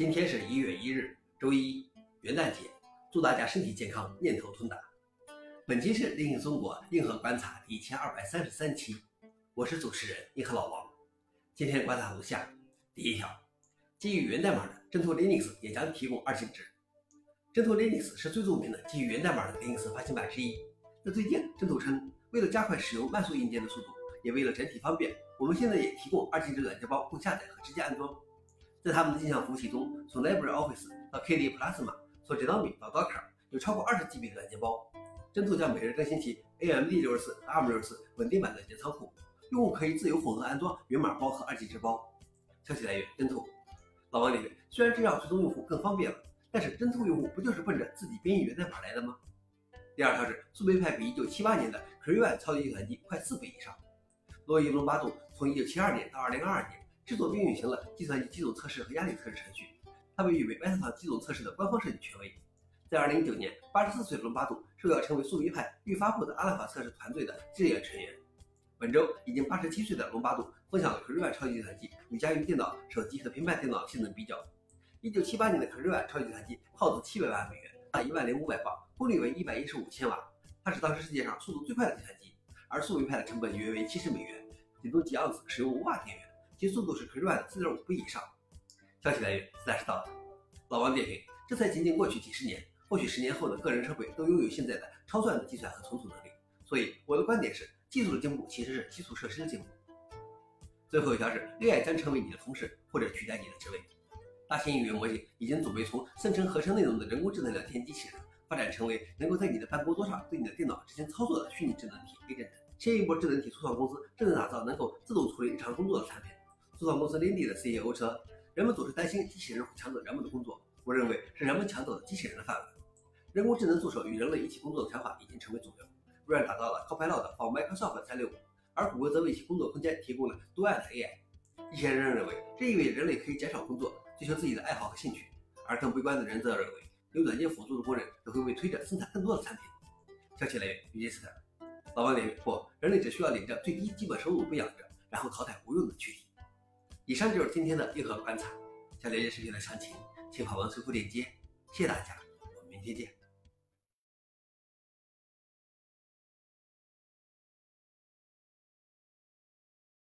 今天是一月一日，周一，元旦节，祝大家身体健康，念头通达。本期是《林硬中国硬核观察》第一千二百三十三期，我是主持人硬核老王。今天观察如下：第一条，基于源代码的征途 Linux 也将提供二进制。征途 Linux 是最著名的基于源代码的 Linux 发行版之一。那最近，征途称，为了加快使用慢速硬件的速度，也为了整体方便，我们现在也提供二进制软件包供下载和直接安装。在他们的镜像服务器中，从 LibreOffice 到 KDE Plasma，从 Genome 到 Docker，有超过二十 GB 的软件包。征途将每日更新其 AMD 六十四、ARM 六十四稳定版的软件仓库，用户可以自由混合安装源码包和二进制包。消息来源：征途。老王点评：虽然这样追踪用户更方便了，但是征途用户不就是奔着自己编译源代码来的吗？第二条是，速背派比一九七八年的 Cray 超级计算机快四倍以上。罗伊·隆巴度从一九七二年到二零二二年。制作并运行了计算机基础测试和压力测试程序，他被誉为 Beta 基础测试的官方设计权威。在2019年，84岁的隆巴度受邀成为苏维派预发布的阿拉法测试团队的志愿成员。本周，已经87岁的隆巴度分享了 Cray 超级计算机与家用电脑、手机和平板电脑性能比较。1978年的 Cray 超级计算机耗资700万美元，大1万零五百磅，功率为115千瓦，它是当时世界上速度最快的计算机。而速维派的成本约为70美元，顶多几盎司使用5瓦电源。其速度是 cry 的四点五倍以上。消息来源：自然是道的。老王点评：这才仅仅过去几十年，或许十年后的个人设备都拥有现在的超算的计算和存储能力。所以我的观点是，技术的进步其实是基础设施的进步。最后一条是，AI 将成为你的同事或者取代你的职位。大型语言模型已经准备从生成合成内容的人工智能聊天机器人，发展成为能够在你的办公桌上对你的电脑执行操作的虚拟智能体 Agent。新一波智能体初创公司正在打造能够自动处理日常工作的产品。初创公司 Lindy 的 CEO 称，人们总是担心机器人会抢走人们的工作。我认为是人们抢走了机器人的饭碗。人工智能助手与人类一起工作的想法已经成为主流。微软打造了 Copilot for Microsoft 365，而谷歌则为其工作空间提供了 Duet AI。一些人认为这意味着人类可以减少工作，追求自己的爱好和兴趣；而更悲观的人则认为，有软件辅助的工人则会被推着生产更多的产品。消息来源：雨杰斯特。老王点不，人类只需要领着最低基本收入被养着，然后淘汰无用的躯体。以上就是今天的硬核观察。想了解视频的详情，请访问随后链接。谢谢大家，我们明天见。